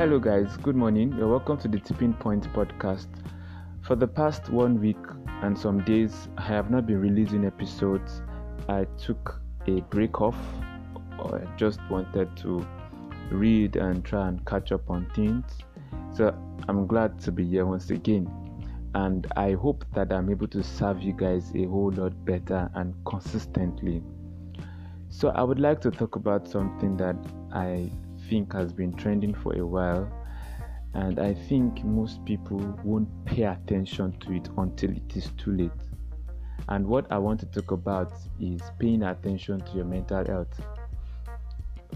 Hello, guys. Good morning. You're welcome to the Tipping Point podcast. For the past one week and some days, I have not been releasing episodes. I took a break off. I just wanted to read and try and catch up on things. So I'm glad to be here once again. And I hope that I'm able to serve you guys a whole lot better and consistently. So I would like to talk about something that I think has been trending for a while, and I think most people won't pay attention to it until it is too late. And what I want to talk about is paying attention to your mental health.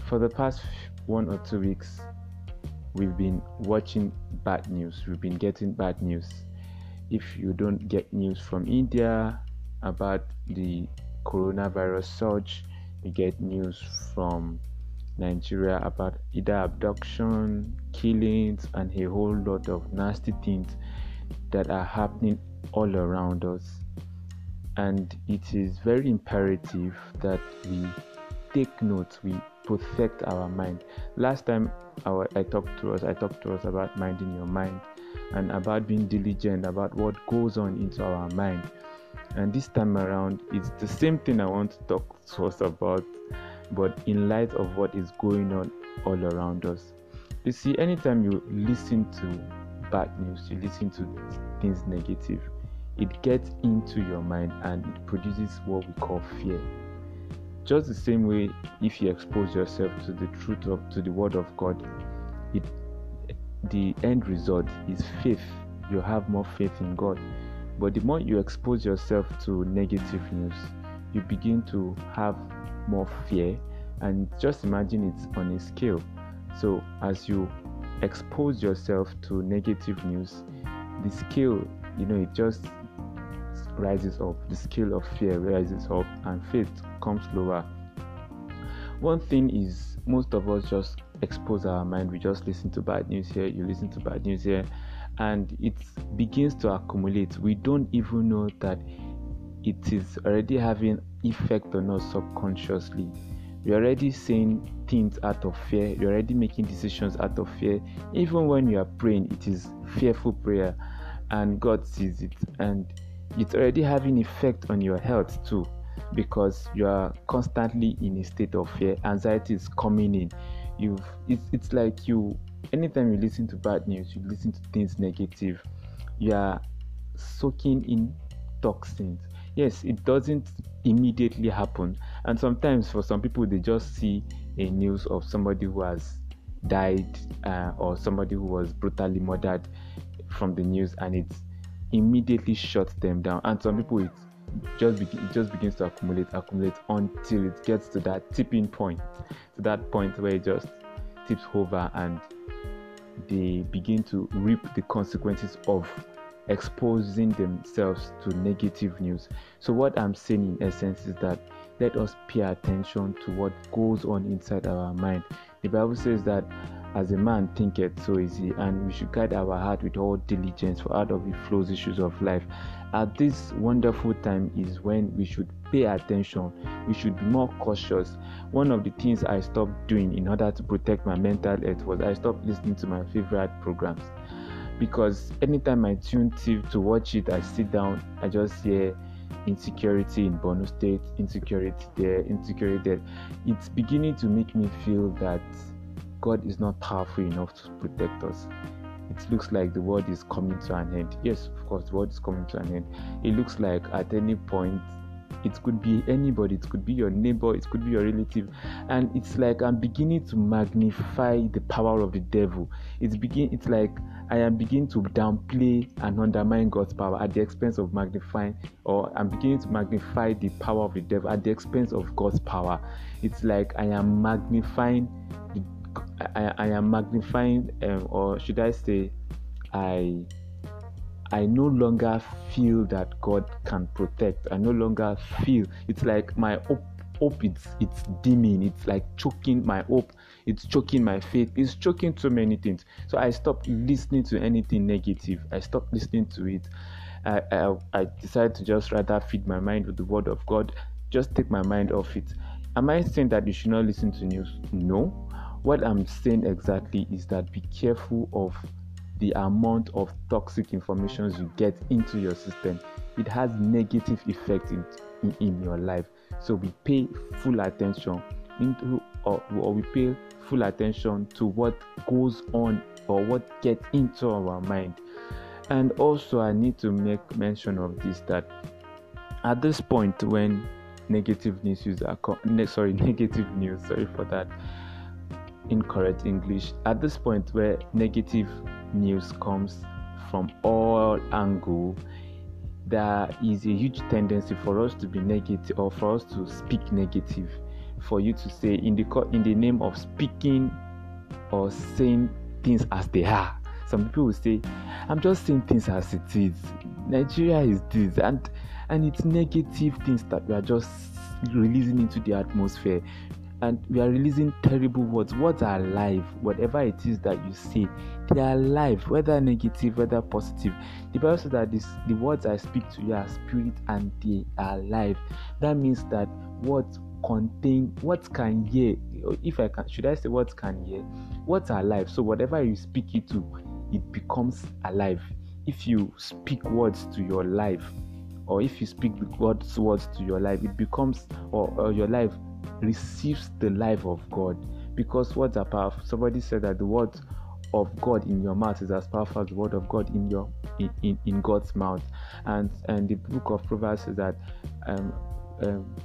For the past one or two weeks, we've been watching bad news, we've been getting bad news. If you don't get news from India about the coronavirus surge, you get news from Nigeria about either abduction, killings, and a whole lot of nasty things that are happening all around us. And it is very imperative that we take note, we protect our mind. Last time our, I talked to us, I talked to us about minding your mind and about being diligent about what goes on into our mind. And this time around, it's the same thing I want to talk to us about but in light of what is going on all around us. You see, anytime you listen to bad news, you listen to things negative, it gets into your mind and it produces what we call fear. Just the same way, if you expose yourself to the truth of to the word of God, it the end result is faith. You have more faith in God. But the more you expose yourself to negative news, you begin to have more fear and just imagine it on a scale. So as you expose yourself to negative news the scale you know it just rises up. The scale of fear rises up and faith comes lower. One thing is most of us just expose our mind. We just listen to bad news here you listen to bad news here and it begins to accumulate. We don't even know that it is already having effect on us subconsciously. You're already saying things out of fear, you're already making decisions out of fear. Even when you are praying, it is fearful prayer, and God sees it, and it's already having effect on your health too because you are constantly in a state of fear. Anxiety is coming in. You've it's, it's like you anytime you listen to bad news you listen to things negative you are soaking in toxins yes it doesn't immediately happen. And sometimes for some people they just see a news of somebody who has died uh, or somebody who was brutally murdered from the news and it immediately shuts them down. And some people it just be- it just begins to accumulate accumulate until it gets to that tipping point to that point where it just tips over and they begin to reap the consequences of exposing themselves to negative news. So, what I'm saying in essence is that let us pay attention to what goes on inside our mind. The Bible says that as a man thinketh, so is he, and we should guide our heart with all diligence, for out of it flows issues of life. At this wonderful time is when we should pay attention, we should be more cautious. One of the things I stopped doing in order to protect my mental health was I stopped listening to my favorite programs because anytime I tune TV to watch it, I sit down, I just hear insecurity in Borno State, insecurity there, insecurity there. It's beginning to make me feel that God is not powerful enough to protect us. It looks like the world is coming to an end. Yes, of course, the world is coming to an end. It looks like at any point it could be anybody it could be your neighbor it could be your relative. And it's like i'm beginning to magnify the power of the devil. It's begin it's like i am beginning to downplay and undermine god's power at the expense of magnifying or i'm beginning to magnify the power of the devil at the expense of god's power. It's like i am magnifying the, I, I am magnifying um, or should i say i I no longer feel that God can protect. I no longer feel it's like my hope, hope it's it's dimming. It's like choking my hope. It's choking my faith. It's choking so many things. So I stopped listening to anything negative. I stopped listening to it. I, I, I decided to just rather feed my mind with the word of God. Just take my mind off it. Am I saying that you should not listen to news? No. what I'm saying exactly is that be careful of the amount of toxic information you get into your system. It has negative effect in, in, in your life. So we pay full attention into or, or we pay full attention to what goes on or what gets into our mind. And also I need to make mention of this that at this point when negative news are co- sorry negative news sorry for that incorrect english at this point where negative news comes from all angle there is a huge tendency for us to be negative or for us to speak negative for you to say in the in the name of speaking or saying things as they are. Some people will say i'm just saying things as it is. Nigeria is this and and it's negative things that we are just releasing into the atmosphere. And we are releasing terrible words. Words are alive whatever it is that you say they are alive whether negative whether positive. The bible says that this, the words i speak to you are spirit and they are alive. That means that what contain what can hear if i can should i say what can hear? What's alive? So whatever you speak it to it becomes alive. If you speak words to your life or if you speak God's words to your life, it becomes, or, or your life receives the life of God. Because words are powerful. Somebody said that the words of God in your mouth is as powerful as the word of God in your in, in, in God's mouth. And and the book of Proverbs says that um, um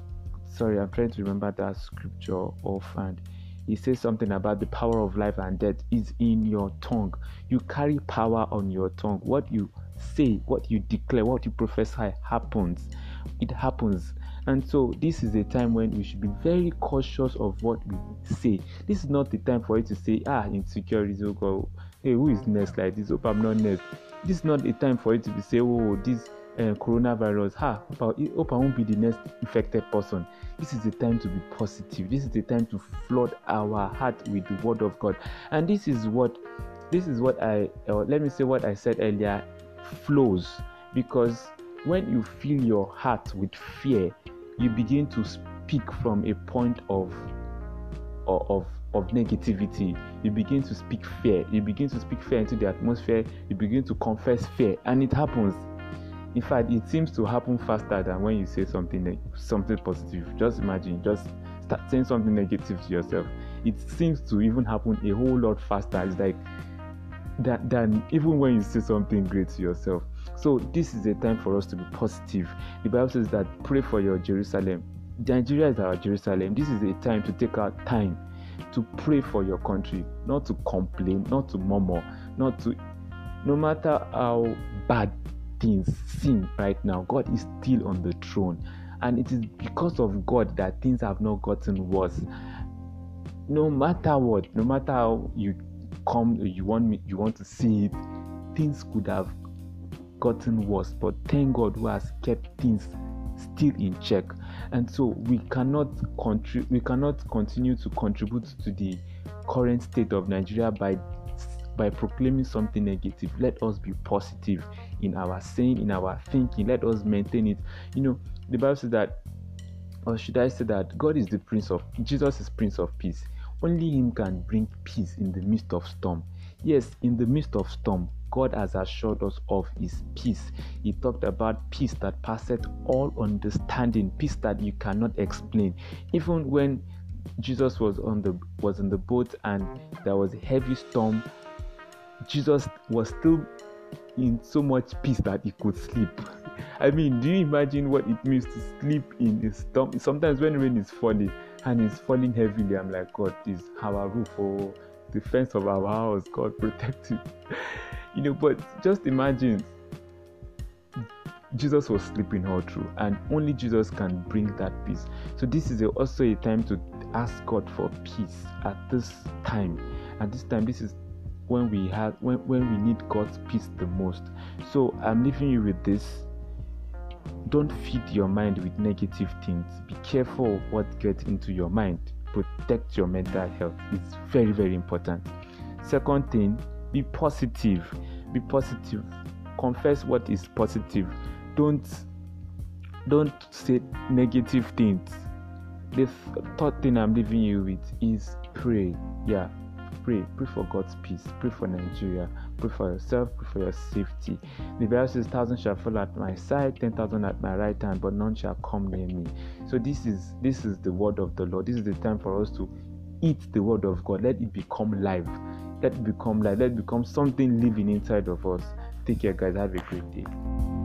sorry, I'm trying to remember that scripture offhand. He says something about the power of life and death is in your tongue. You carry power on your tongue. What you say, what you declare, what you prophesy happens. It happens. And so, this is a time when we should be very cautious of what we say. This is not the time for you to say, Ah, insecurity, oh God, hey, who is next like this? Hope I'm not next. This is not a time for you to be saying, Oh, this uh, coronavirus, ha, hope I, hope I won't be the next infected person. This is the time to be positive. This is the time to flood our heart with the word of God. And this is what this is what I, uh, let me say what I said earlier flows because when you fill your heart with fear, you begin to speak from a point of of of negativity. You begin to speak fear. You begin to speak fear into the atmosphere. You begin to confess fear, and it happens. In fact, it seems to happen faster than when you say something something positive. Just imagine, just start saying something negative to yourself. It seems to even happen a whole lot faster. It's like than, than even when you say something great to yourself. So this is a time for us to be positive. The Bible says that pray for your Jerusalem. Nigeria is our Jerusalem. This is a time to take our time to pray for your country, not to complain, not to murmur, not to no matter how bad things seem right now, God is still on the throne. And it is because of God that things have not gotten worse. No matter what, no matter how you come you want me you want to see it things could have gotten worse but thank god who has kept things still in check. And so we cannot contribute we cannot continue to contribute to the current state of nigeria by by proclaiming something negative. Let us be positive in our saying in our thinking. Let us maintain it. You know the bible says that or should i say that god is the prince of jesus is prince of peace only Him can bring peace in the midst of storm. Yes, in the midst of storm, God has assured us of His peace. He talked about peace that passeth all understanding, peace that you cannot explain. Even when Jesus was on the was in the boat and there was a heavy storm, Jesus was still in so much peace that he could sleep. I mean, do you imagine what it means to sleep in a storm? Sometimes when rain is falling, and it's falling heavily. I'm like, God, this our roof or the fence of our house, God protect it. you know, but just imagine Jesus was sleeping all through, and only Jesus can bring that peace. So this is also a time to ask God for peace at this time. At this time, this is when we have when, when we need God's peace the most. So I'm leaving you with this don't feed your mind with negative things. Be careful what gets into your mind. Protect your mental health. It's very, very important. Second thing, be positive. Be positive. Confess what is positive. Don't don't say negative things. the third thing I'm leaving you with is pray. Yeah, pray. Pray for God's peace. Pray for Nigeria. Pray for yourself. Pray for your safety. The Bible says, "Thousand shall fall at my side, ten thousand at my right hand, but none shall come near me." So this is this is the word of the Lord. This is the time for us to eat the word of God. Let it become live. Let it become live. Let it become something living inside of us. Take care, guys. Have a great day.